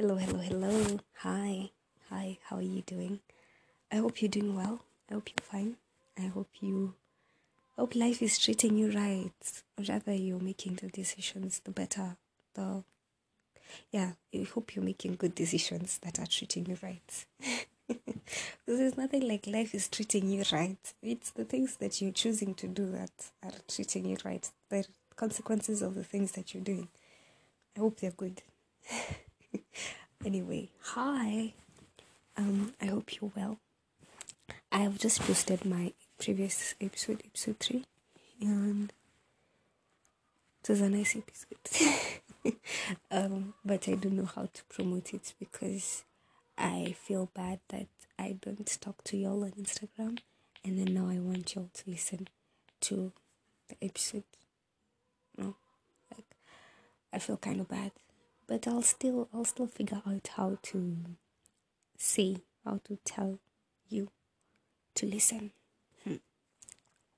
Hello, hello, hello. Hi, hi, how are you doing? I hope you're doing well. I hope you're fine. I hope you I hope life is treating you right. Rather you're making the decisions the better. The yeah, I hope you're making good decisions that are treating you right. because there's nothing like life is treating you right. It's the things that you're choosing to do that are treating you right. The consequences of the things that you're doing. I hope they're good. anyway, hi. Um, I hope you're well. I have just posted my previous episode, episode three, and it was a nice episode. um, but I don't know how to promote it because I feel bad that I don't talk to y'all on Instagram, and then now I want y'all to listen to the episode. No, like I feel kind of bad, but I'll still I'll still figure out how to say how to tell you to listen. Hmm.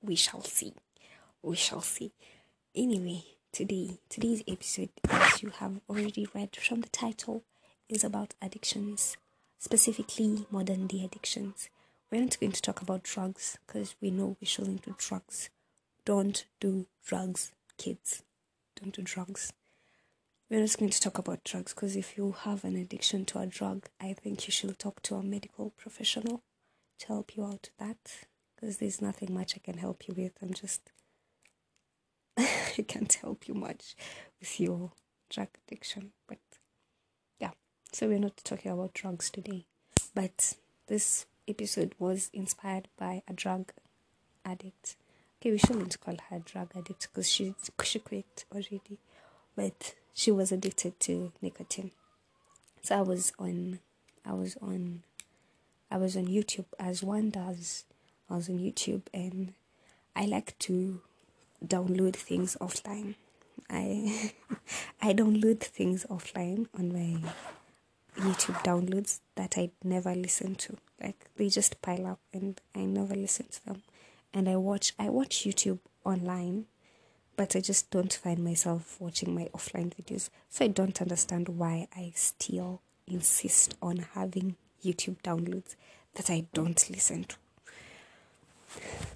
We shall see. We shall see. Anyway, today today's episode, as you have already read from the title, is about addictions, specifically modern day addictions. We're not going to talk about drugs because we know we shouldn't do drugs. Don't do drugs, kids. Don't do drugs. We're not going to talk about drugs because if you have an addiction to a drug, I think you should talk to a medical professional to help you out with that because there's nothing much I can help you with. I'm just, I can't help you much with your drug addiction. But yeah, so we're not talking about drugs today. But this episode was inspired by a drug addict. Okay, we shouldn't call her drug addict because she, she quit already. But she was addicted to nicotine. So I was on, I was on I was on YouTube as one does. I was on YouTube and I like to download things offline. I I download things offline on my YouTube downloads that I never listen to. Like they just pile up and I never listen to them. And I watch I watch YouTube online, but I just don't find myself watching my offline videos. So I don't understand why I still insist on having YouTube downloads that I don't listen to.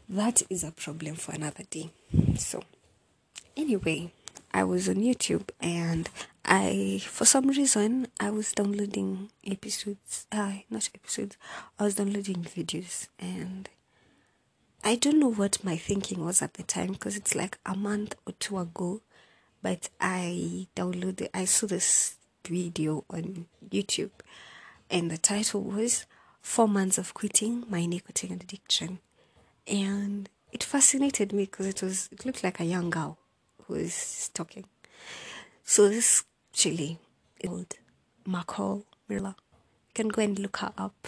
That is a problem for another day. So, anyway, I was on YouTube and I, for some reason, I was downloading episodes. Uh, not episodes. I was downloading videos and I don't know what my thinking was at the time because it's like a month or two ago. But I downloaded, I saw this video on YouTube and the title was Four Months of Quitting My Nicotine Addiction. And it fascinated me because it was it looked like a young girl who was talking. So this chili is called Marcol Miller. You can go and look her up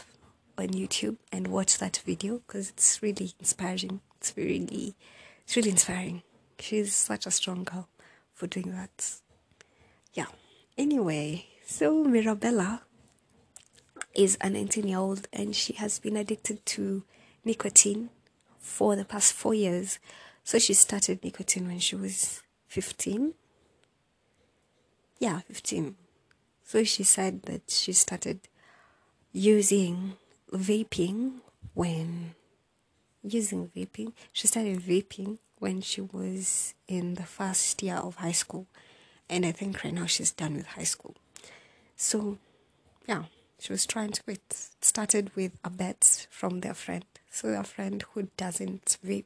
on YouTube and watch that video because it's really inspiring. It's really it's really inspiring. She's such a strong girl for doing that. Yeah. Anyway, so Mirabella is a 19 year old and she has been addicted to nicotine for the past four years. So she started nicotine when she was 15. Yeah, 15. So she said that she started using vaping when using vaping. She started vaping when she was in the first year of high school. And I think right now she's done with high school. So, yeah she was trying to quit. Started with a bet from their friend. So their friend who doesn't vape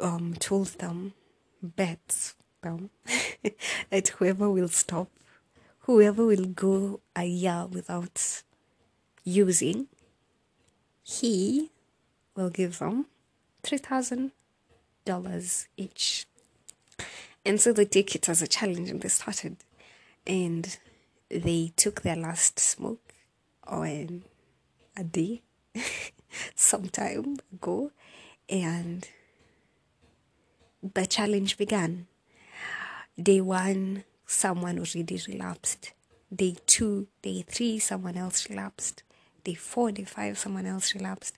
um, told them, bet them that whoever will stop, whoever will go a year without using, he will give them three thousand dollars each. And so they take it as a challenge and they started. And they took their last smoke on a day some time ago and the challenge began. Day one, someone already relapsed. Day two, day three, someone else relapsed. Day four, day five, someone else relapsed.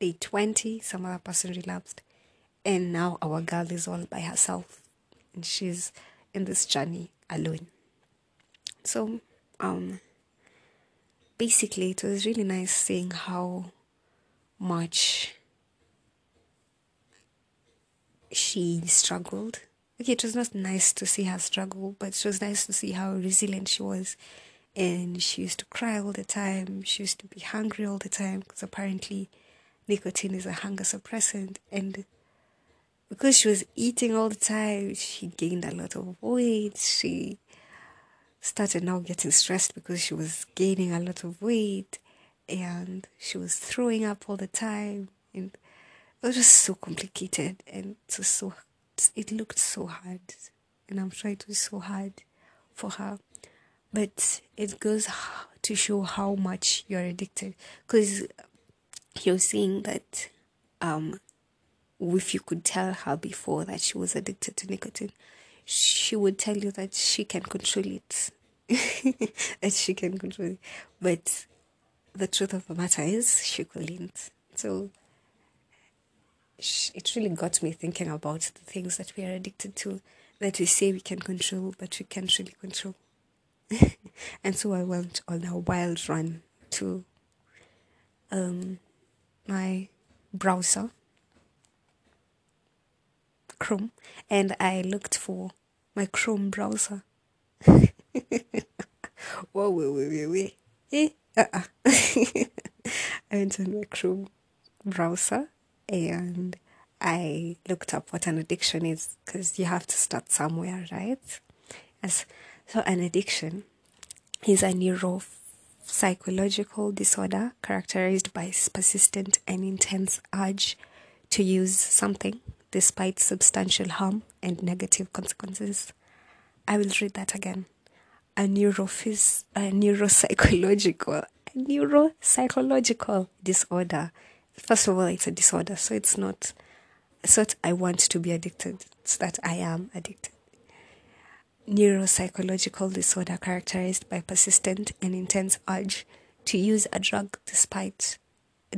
Day 20, some other person relapsed. And now our girl is all by herself. And she's in this journey alone. So um basically it was really nice seeing how much she struggled. Okay, it was not nice to see her struggle, but it was nice to see how resilient she was. And she used to cry all the time. She used to be hungry all the time because apparently nicotine is a hunger suppressant. And because she was eating all the time, she gained a lot of weight. She started now getting stressed because she was gaining a lot of weight and she was throwing up all the time. And it was just so complicated and so, it looked so hard. And I'm sure it was so hard for her. But it goes to show how much you're addicted. Because you're saying that um, if you could tell her before that she was addicted to nicotine, she would tell you that she can control it. that she can control it. But the truth of the matter is, she couldn't. So it really got me thinking about the things that we are addicted to, that we say we can control, but we can't really control. and so I went on a wild run to um, my browser Chrome and I looked for my Chrome browser. whoa, wait, wait, wait, wait. Eh? Uh-uh. I went on my Chrome browser and I looked up what an addiction is because you have to start somewhere, right? As so, an addiction is a neuropsychological disorder characterized by persistent and intense urge to use something despite substantial harm and negative consequences. I will read that again. A neurophys- a neuropsychological a neuropsychological disorder. First of all, it's a disorder, so it's not not I want to be addicted, it's that I am addicted. Neuropsychological disorder characterized by persistent and intense urge to use a drug despite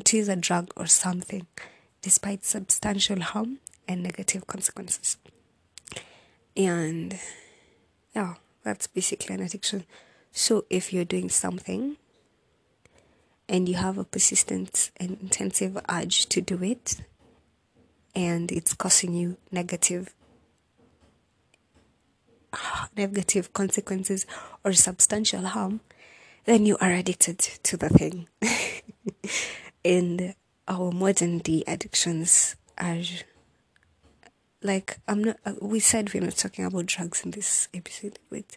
to use a drug or something despite substantial harm and negative consequences. And yeah, that's basically an addiction. So if you're doing something and you have a persistent and intensive urge to do it, and it's causing you negative negative consequences or substantial harm, then you are addicted to the thing. and our modern day addictions are like I'm not. Uh, we said we're not talking about drugs in this episode, but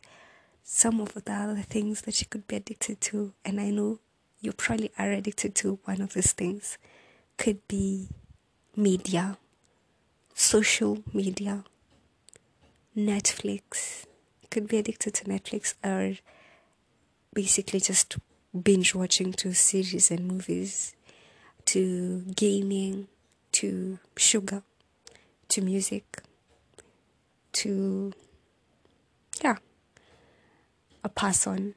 some of the other things that you could be addicted to, and I know you probably are addicted to one of these things, could be media, social media, Netflix. Could be addicted to Netflix or basically just binge watching to series and movies, to gaming, to sugar to music, to, yeah, a person,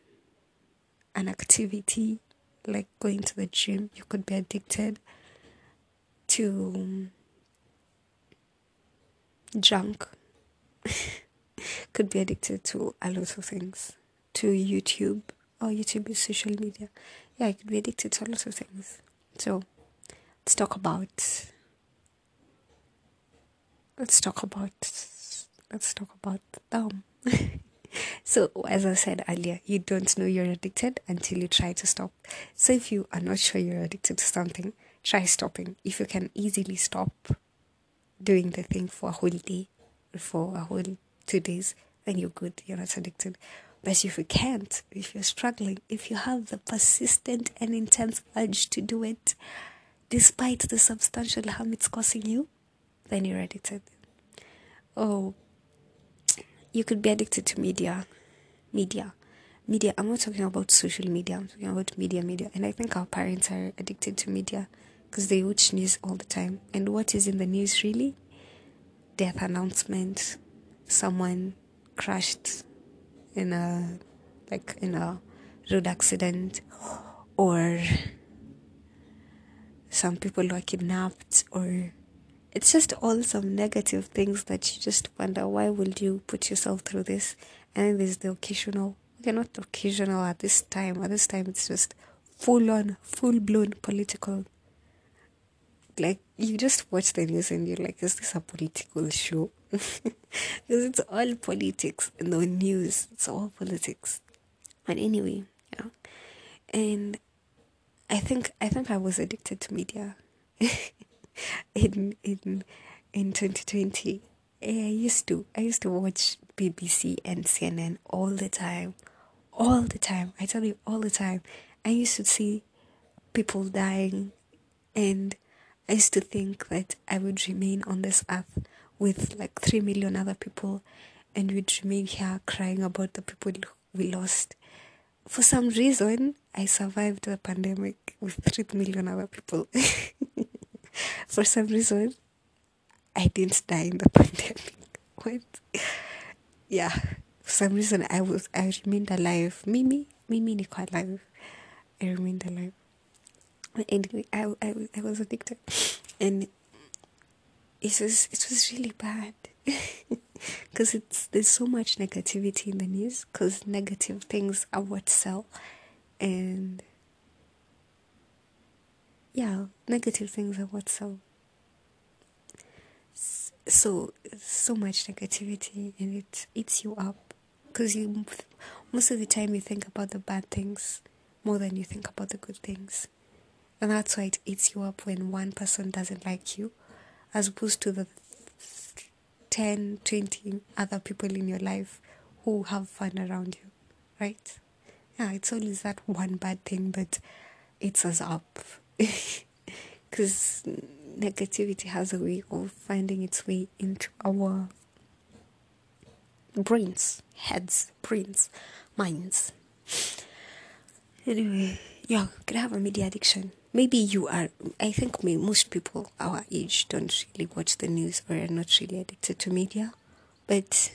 an activity like going to the gym. You could be addicted to um, junk, could be addicted to a lot of things, to YouTube. or YouTube is social media. Yeah, I could be addicted to a lot of things. So, let's talk about let's talk about let's talk about them. so as I said earlier, you don't know you're addicted until you try to stop. So if you are not sure you're addicted to something, try stopping. If you can easily stop doing the thing for a whole day for a whole two days, then you're good. You're not addicted. But if you can't, if you're struggling, if you have the persistent and intense urge to do it, despite the substantial harm it's causing you, then you're addicted. Oh, you could be addicted to media. Media. Media. I'm not talking about social media. I'm talking about media, media. And I think our parents are addicted to media because they watch news all the time. And what is in the news really? Death announcement. Someone crashed in a like in a road accident or some people were kidnapped or it's just all some negative things that you just wonder why would you put yourself through this and there's the occasional they're not occasional at this time. At this time, it's just full on, full blown political. Like, you just watch the news and you're like, is this a political show? Because it's all politics in the news, it's all politics. But anyway, yeah. And I think I think I was addicted to media in in in 2020. I used to I used to watch BBC and CNN all the time, all the time. I tell you, all the time. I used to see people dying, and I used to think that I would remain on this earth with like three million other people, and we'd remain here crying about the people we lost. For some reason, I survived the pandemic with three million other people. For some reason, I didn't die in the pandemic. What? Yeah. For some reason, I was I remained alive. Mimi, Mimi, niko alive. I remained alive. Anyway, I, I, I was addicted, and it was it was really bad. Because it's there's so much negativity in the news because negative things are what sell, and yeah, negative things are what sell. So so much negativity and it eats you up. Because you most of the time you think about the bad things more than you think about the good things and that's why it eats you up when one person doesn't like you as opposed to the 10 20 other people in your life who have fun around you right yeah it's always that one bad thing but it's us up because negativity has a way of finding its way into our brains, heads, brains, minds. Anyway, yeah, could I have a media addiction. Maybe you are. I think most people our age don't really watch the news or are not really addicted to media. But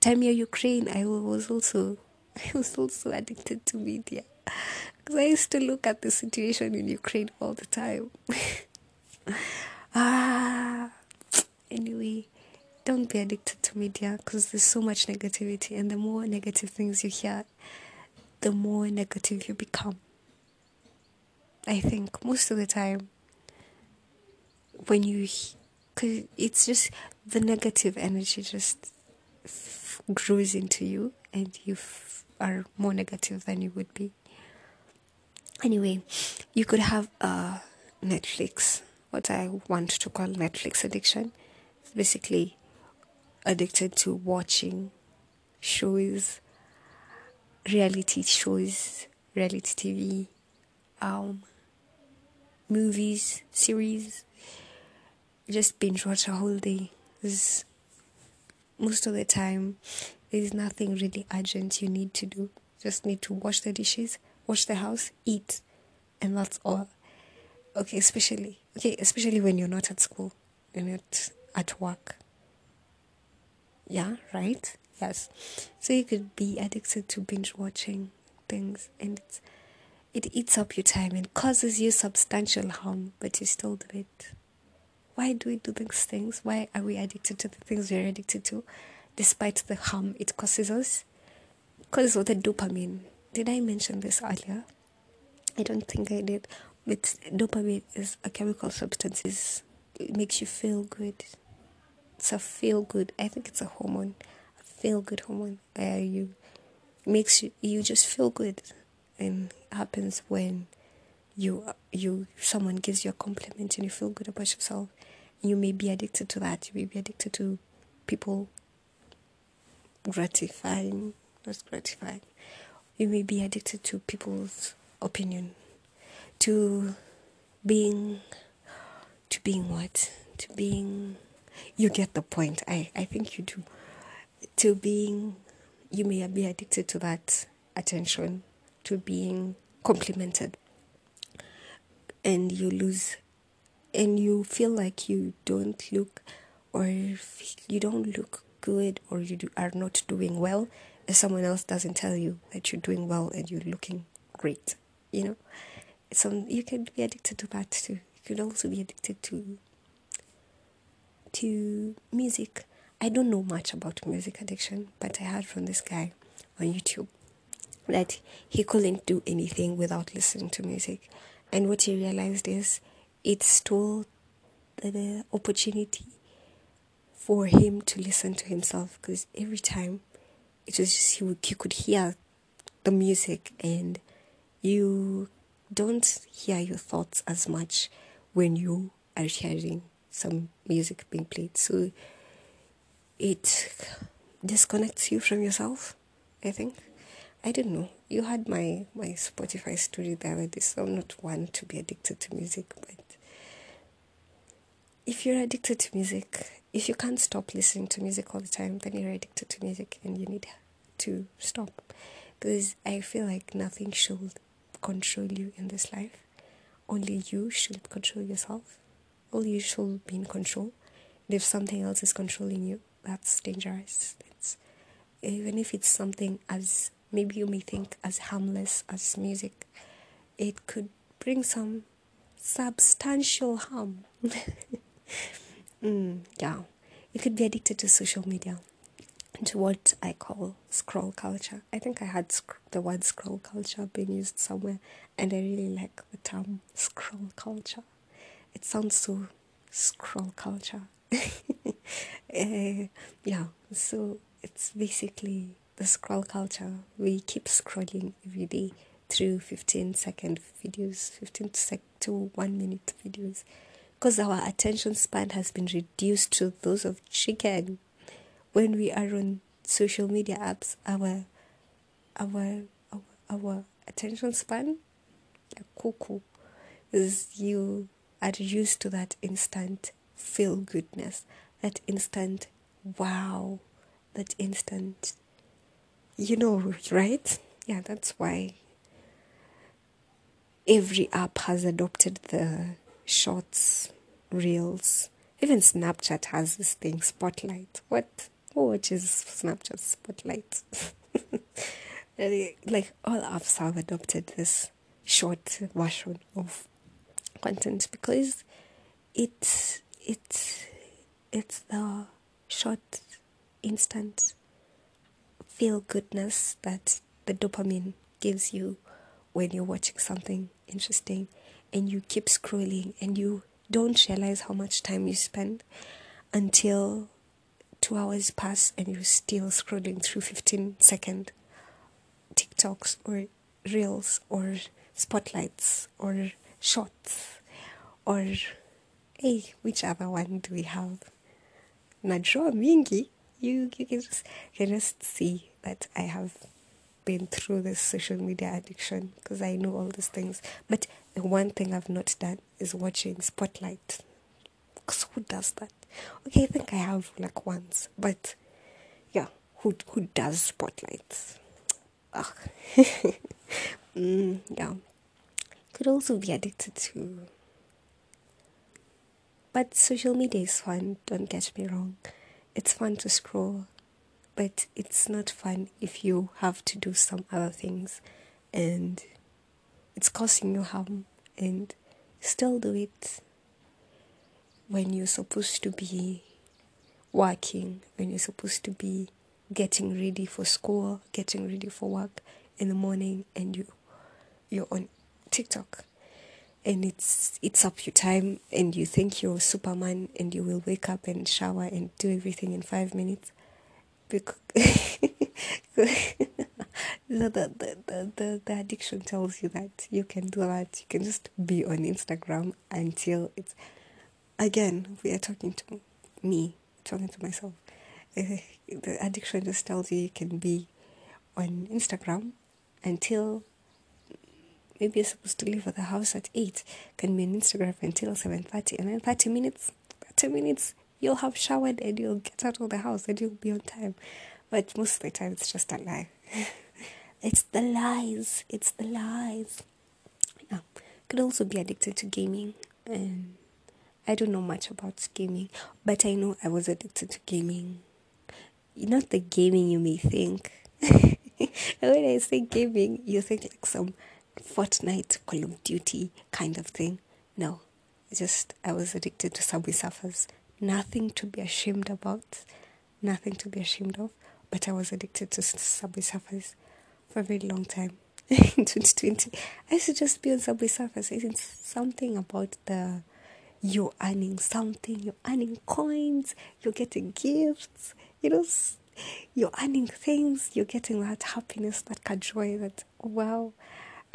time here Ukraine, I was also I was also addicted to media because I used to look at the situation in Ukraine all the time. ah, anyway, don't be addicted to media because there's so much negativity, and the more negative things you hear, the more negative you become. I think most of the time, when you, because it's just the negative energy just f- grows into you, and you f- are more negative than you would be. Anyway, you could have a Netflix what I want to call Netflix addiction. It's basically addicted to watching shows, reality shows, reality TV, um, movies, series. Just binge watch a whole day. There's, most of the time, there's nothing really urgent you need to do. Just need to wash the dishes, wash the house, eat, and that's all okay, especially okay, especially when you're not at school, you're not at work. Yeah, right? Yes. So you could be addicted to binge watching things and it's, it eats up your time and causes you substantial harm, but you still do it. Why do we do these things? Why are we addicted to the things we're addicted to, despite the harm it causes us? Because of the dopamine. Did I mention this earlier? I don't think I did. But dopamine is a chemical substance. It makes you feel good. It's a feel good. I think it's a hormone, a feel good hormone. Where you makes you you just feel good, and happens when you you someone gives you a compliment and you feel good about yourself. You may be addicted to that. You may be addicted to people gratifying, not gratifying. You may be addicted to people's opinion to being to being what to being you get the point i i think you do to being you may be addicted to that attention to being complimented and you lose and you feel like you don't look or you don't look good or you do, are not doing well if someone else doesn't tell you that you're doing well and you're looking great you know so you can be addicted to that too. You could also be addicted to to music. I don't know much about music addiction, but I heard from this guy on YouTube. That he couldn't do anything without listening to music. And what he realized is it stole the, opportunity for him to listen to himself because every time it was just he, would, he could hear the music and you don't hear your thoughts as much when you are hearing some music being played. So it disconnects you from yourself, I think. I don't know. You had my, my Spotify story the other day, so I'm not one to be addicted to music, but if you're addicted to music, if you can't stop listening to music all the time, then you're addicted to music and you need to stop. Because I feel like nothing should control you in this life. Only you should control yourself. Only you should be in control. And if something else is controlling you, that's dangerous. It's even if it's something as maybe you may think as harmless as music, it could bring some substantial harm. mm, yeah, you could be addicted to social media to what I call scroll culture. I think I had sc- the word scroll culture being used somewhere, and I really like the term scroll culture. It sounds so scroll culture. uh, yeah, so it's basically the scroll culture. We keep scrolling every day through 15 second videos, 15 sec to 1 minute videos, because our attention span has been reduced to those of chicken when we are on social media apps, our our our, our attention span, like cuckoo, is you are used to that instant feel goodness, that instant wow, that instant, you know, right? Yeah, that's why every app has adopted the shorts, reels. Even Snapchat has this thing, Spotlight. What? which is Snapchat Spotlight. like all apps have adopted this short version of content because it's it's it's the short instant feel goodness that the dopamine gives you when you're watching something interesting and you keep scrolling and you don't realize how much time you spend until two hours pass and you're still scrolling through 15 second TikToks or reels or spotlights or shots or hey, which other one do we have? Najua mingi. You, you can just, can just see that I have been through this social media addiction because I know all these things. But the one thing I've not done is watching Spotlight. Because who does that? Okay, I think I have like once, but yeah, who who does spotlights? Ugh. mm, yeah, could also be addicted to. But social media is fun. Don't get me wrong, it's fun to scroll, but it's not fun if you have to do some other things, and it's causing you harm, and still do it when you're supposed to be working, when you're supposed to be getting ready for school, getting ready for work in the morning, and you you're on TikTok, and it's it's up your time, and you think you're Superman, and you will wake up and shower and do everything in five minutes, because the, the, the, the, the addiction tells you that you can do that. You can just be on Instagram until it's again, we are talking to me, talking to myself. The addiction just tells you you can be on Instagram until maybe you're supposed to leave at the house at 8 can be on instagram until 7.30 and then 30 minutes 30 minutes you'll have showered and you'll get out of the house and you'll be on time. But most of the time it's just a lie. It's the lies. It's the lies. Yeah could also be addicted to gaming and I don't know much about gaming, but I know I was addicted to gaming. Not the gaming you may think. when I say gaming, you think like some Fortnite, Call of Duty kind of thing. No, just I was addicted to Subway Surfers. Nothing to be ashamed about, nothing to be ashamed of, but I was addicted to Subway Surfers for a very long time. in 2020, I used to just be on Subway Surfers. It's something about the you're earning something, you're earning coins, you're getting gifts, you know, you're earning things, you're getting that happiness, that joy that, wow,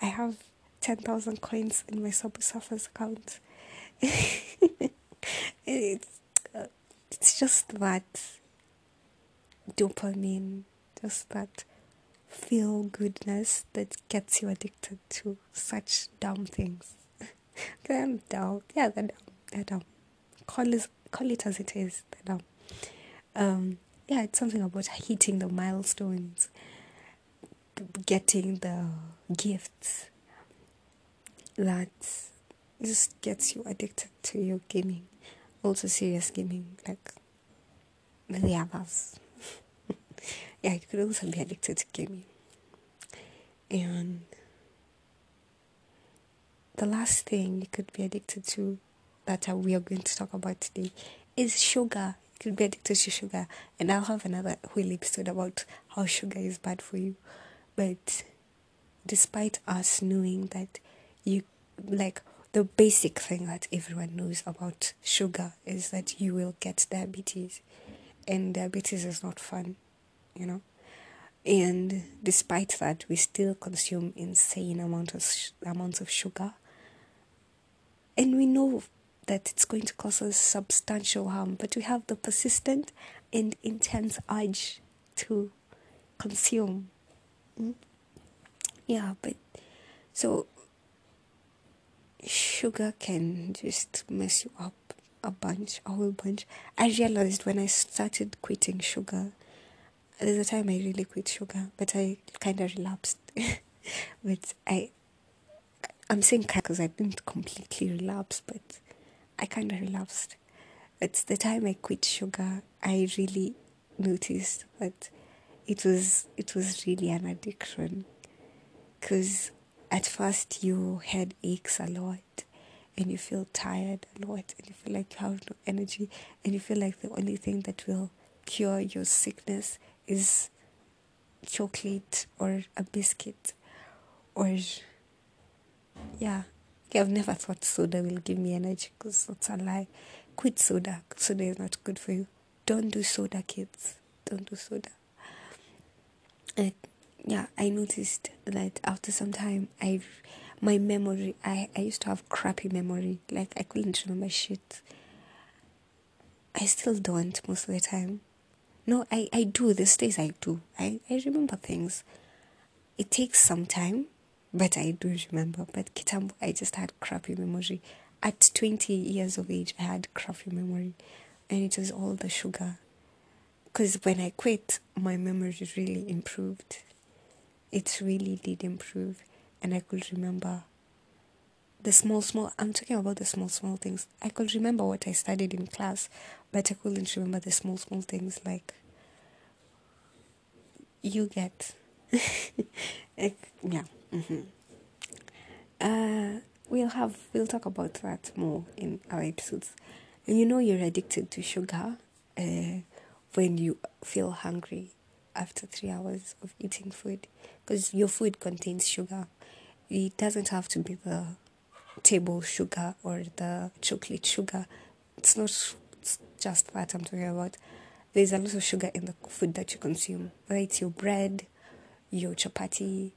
I have 10,000 coins in my Subway Surfers account. it's, uh, it's just that dopamine, just that feel goodness that gets you addicted to such dumb things. I'm dumb. Yeah, they're dumb. They're dumb. Call it, call it as it is. They're dumb. Um, yeah, it's something about hitting the milestones, getting the gifts that just gets you addicted to your gaming. Also, serious gaming, like the others. yeah, you could also be addicted to gaming. And the last thing you could be addicted to that we are going to talk about today is sugar. You could be addicted to sugar. And I'll have another whole episode about how sugar is bad for you. But despite us knowing that you like the basic thing that everyone knows about sugar is that you will get diabetes. And diabetes is not fun you know? And despite that we still consume insane amount of sh- amounts of sugar. And we know that it's going to cause us substantial harm but we have the persistent and intense urge to consume. Mm? Yeah but so sugar can just mess you up a bunch, a whole bunch. I realized when I started quitting sugar, there's a time I really quit sugar, but I kind of relapsed. but I, I'm saying because I didn't completely relapse, but I kind of relapsed. It's the time I quit sugar, I really noticed that it was it was really an addiction, because at first your head aches a lot and you feel tired a lot and you feel like you have no energy and you feel like the only thing that will cure your sickness is chocolate or a biscuit or yeah. I've never thought soda will give me energy because that's a lie. Quit soda soda is not good for you. Don't do soda kids. Don't do soda. And yeah, I noticed that after some time, I, my memory, I, I used to have crappy memory. Like I couldn't remember shit. I still don't most of the time. No, I, I do. These days I do. I, I remember things. It takes some time, but I do remember. But Kitambo, I just had crappy memory. At 20 years of age, I had crappy memory. And it was all the sugar. Because when I quit, my memory really improved it really did improve and I could remember the small small I'm talking about the small small things. I could remember what I studied in class, but I couldn't remember the small small things like you get yeah. Mm-hmm. Uh, we'll have we'll talk about that more in our episodes. You know you're addicted to sugar uh, when you feel hungry after three hours of eating food because your food contains sugar. It doesn't have to be the table sugar or the chocolate sugar. It's not it's just that I'm talking about. There's a lot of sugar in the food that you consume, whether it's your bread, your chapati,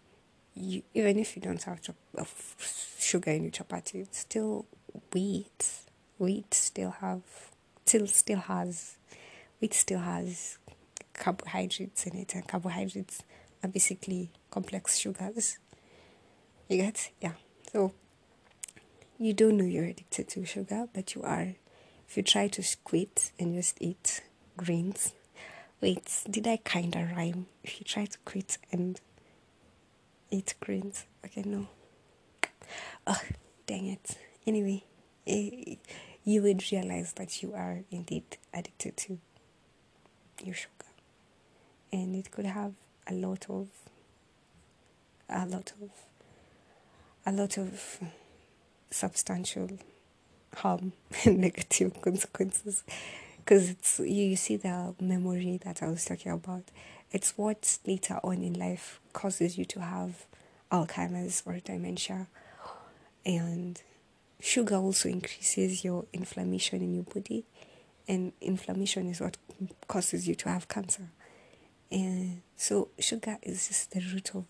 you, even if you don't have chop, uh, sugar in your chapati, it's still wheat. Wheat still have, still still has, wheat still has carbohydrates in it, and carbohydrates are basically complex sugars. You get? Yeah. So you don't know you're addicted to sugar, but you are. If you try to quit and just eat greens, wait, did I kind of rhyme? If you try to quit and eat greens, okay, no. Oh, dang it. Anyway, eh, you would realize that you are indeed addicted to your sugar and it could have a lot of a lot of a lot of substantial harm and negative consequences because it's you see the memory that I was talking about It's what later on in life causes you to have Alzheimer's or dementia. And sugar also increases your inflammation in your body, and inflammation is what causes you to have cancer. And so, sugar is just the root of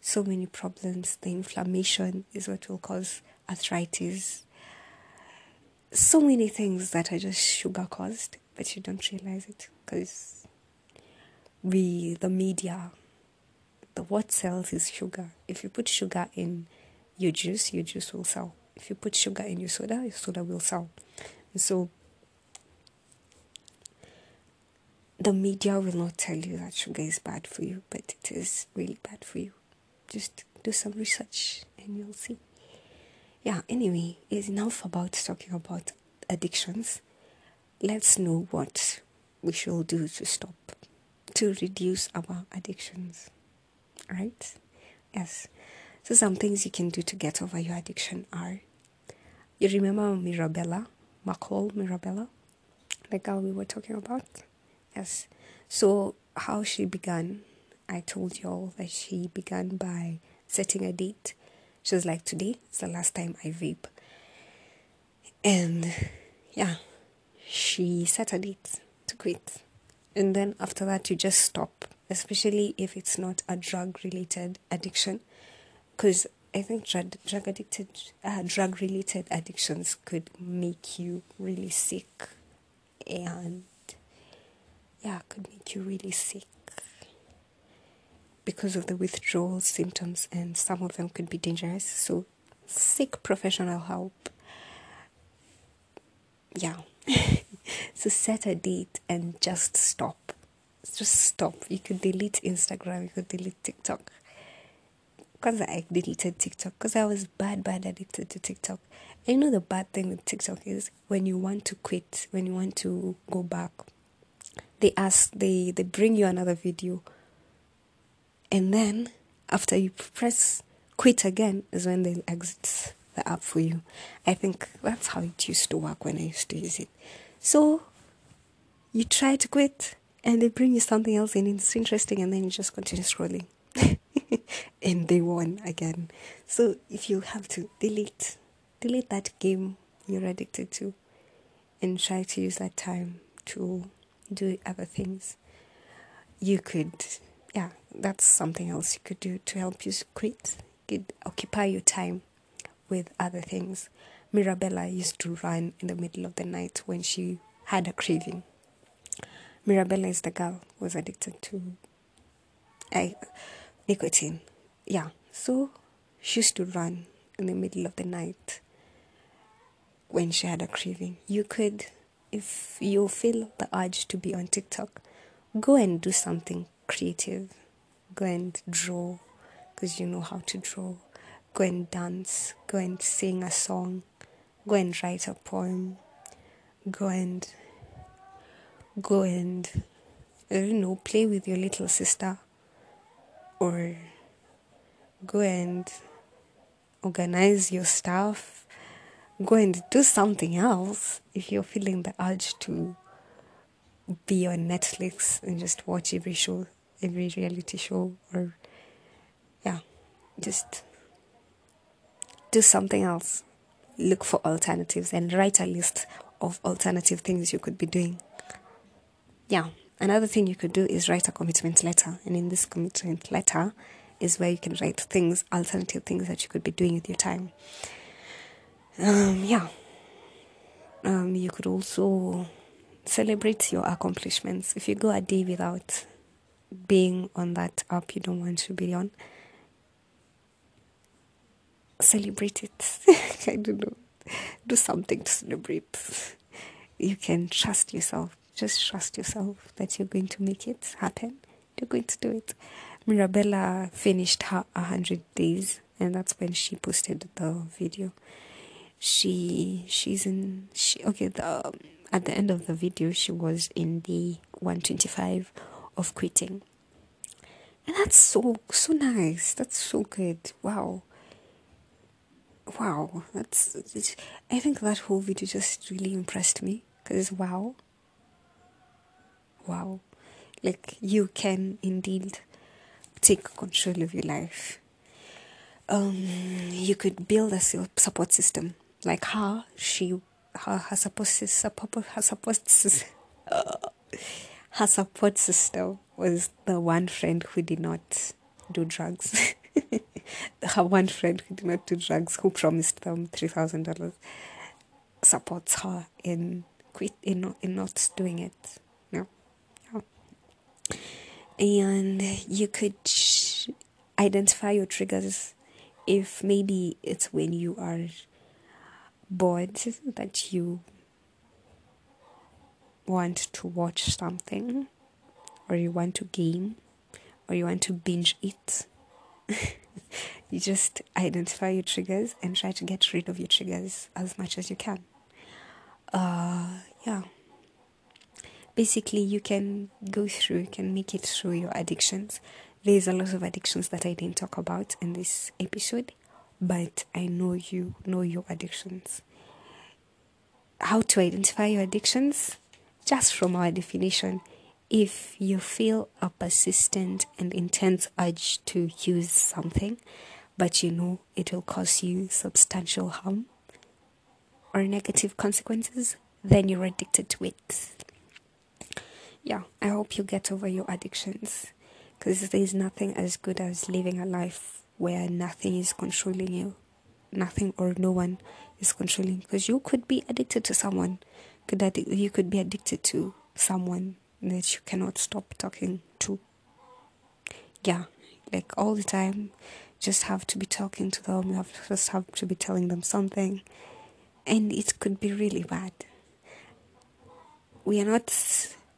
so many problems. The inflammation is what will cause arthritis. So many things that are just sugar caused, but you don't realize it because we, the media, the what sells is sugar. If you put sugar in your juice, your juice will sell. If you put sugar in your soda, your soda will sell. And so the media will not tell you that sugar is bad for you, but it is really bad for you. Just do some research and you'll see. Yeah, anyway, it's enough about talking about addictions. Let's know what we should do to stop, to reduce our addictions. Right? Yes. So, some things you can do to get over your addiction are you remember Mirabella, McCall Mirabella, the girl we were talking about? Yes. So, how she began, I told you all that she began by setting a date. She was like, Today is the last time I vape. And yeah, she set a date to quit. And then after that, you just stop, especially if it's not a drug related addiction. Because I think drug, drug addicted, uh, drug related addictions could make you really sick, and yeah, could make you really sick because of the withdrawal symptoms, and some of them could be dangerous. So, seek professional help. Yeah, so set a date and just stop. Just stop. You could delete Instagram. You could delete TikTok because I deleted TikTok because I was bad, bad addicted to TikTok. And you know the bad thing with TikTok is when you want to quit, when you want to go back, they ask, they they bring you another video, and then after you press quit again is when they exit the app for you. I think that's how it used to work when I used to use it. So you try to quit, and they bring you something else, and it's interesting, and then you just continue scrolling. and they won again. So if you have to delete, delete that game you're addicted to, and try to use that time to do other things. You could, yeah, that's something else you could do to help you quit. Could occupy your time with other things. Mirabella used to run in the middle of the night when she had a craving. Mirabella is the girl who was addicted to I, nicotine. Yeah, so she used to run in the middle of the night when she had a craving. You could, if you feel the urge to be on TikTok, go and do something creative. Go and draw because you know how to draw. Go and dance. Go and sing a song. Go and write a poem. Go and go and I don't know, play with your little sister or go and organize your stuff, go and do something else if you're feeling the urge to be on Netflix and just watch every show, every reality show, or yeah, just do something else. Look for alternatives and write a list of alternative things you could be doing. Yeah. Another thing you could do is write a commitment letter. And in this commitment letter is where you can write things, alternative things that you could be doing with your time. Um, yeah. Um, you could also celebrate your accomplishments. If you go a day without being on that app you don't want to be on, celebrate it. I don't know. Do something to celebrate. You can trust yourself just trust yourself that you're going to make it happen. You're going to do it. Mirabella finished her 100 days, and that's when she posted the video. She she's in she okay the at the end of the video she was in the 125 of quitting. And that's so so nice. That's so good. Wow. Wow, that's I think that whole video just really impressed me because wow wow. Like you can indeed take control of your life. Um, you could build a support system like her. She her her support her support her support system was the one friend who did not do drugs. her one friend who did not do drugs, who promised them three thousand dollars, supports her in quit in not in not doing it. No, no. And you could identify your triggers if maybe it's when you are bored that you want to watch something or you want to game or you want to binge eat you just identify your triggers and try to get rid of your triggers as much as you can. Uh yeah. Basically you can go through you can make it through your addictions. There's a lot of addictions that i didn't talk about in this episode but i know you know your addictions how to identify your addictions just from our definition if you feel a persistent and intense urge to use something, but you know it will cause you substantial harm or negative consequences, then you're addicted to it. Yeah, I hope you get over your addictions because there's nothing as good as living a life where nothing is controlling you, nothing or no one is controlling. Because you could be addicted to someone, could you could be addicted to someone that you cannot stop talking to. Yeah, like all the time, just have to be talking to them, you have just have to be telling them something, and it could be really bad. We are not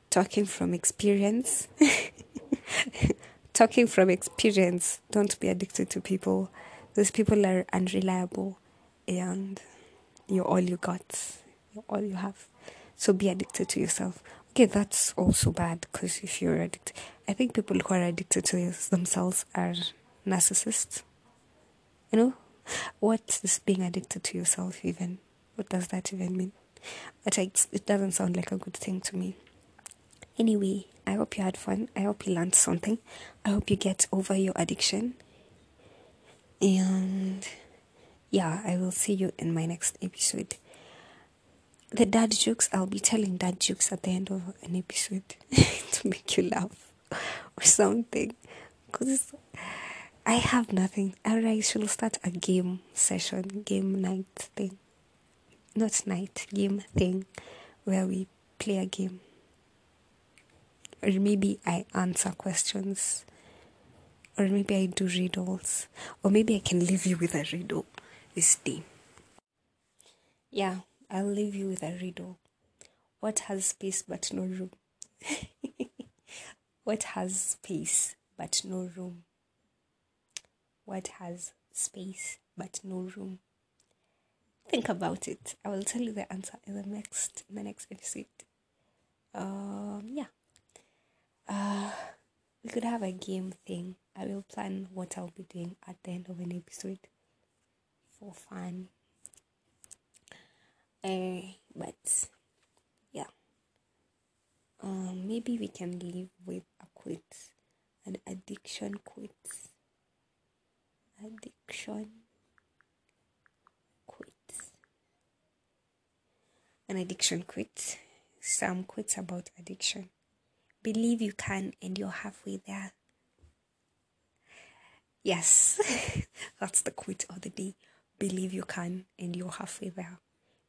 talking from experience. talking from experience, don't be addicted to people. Those people are unreliable and you're all you got, you're all you have. So be addicted to yourself. Okay, that's also bad because if you're addicted, I think people who are addicted to themselves are narcissists. You know, what is being addicted to yourself even? What does that even mean? But it doesn't sound like a good thing to me. Anyway, I hope you had fun. I hope you learned something. I hope you get over your addiction. And yeah, I will see you in my next episode the dad jokes, I'll be telling dad jokes at the end of an episode to make you laugh or something. Because I have nothing. Alright, I should start a game session, game night thing. Not night, game thing where we play a game. Or maybe I answer questions. Or maybe I do riddles. Or maybe I can leave you with a riddle this day. Yeah. I'll leave you with a riddle. What has space but no room? what has space but no room? What has space but no room? Think about it. I will tell you the answer in the next in the next episode. Um yeah. Uh we could have a game thing. I will plan what I'll be doing at the end of an episode for fun. Uh, but yeah, um, maybe we can live with a quit, an addiction quit, addiction quit, an addiction quit. Some quits about addiction. Believe you can, and you're halfway there. Yes, that's the quit of the day. Believe you can, and you're halfway there.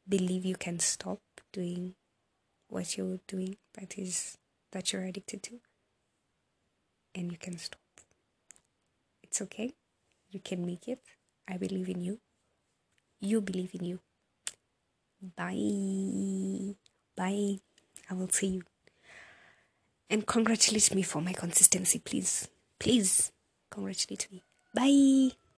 Believe you can stop doing what you're doing that is that you're addicted to and you can stop. It's okay. You can make it. I believe in you. You believe in you. Bye. Bye. I will see you and congratulate me for my consistency please. Please congratulate me. Bye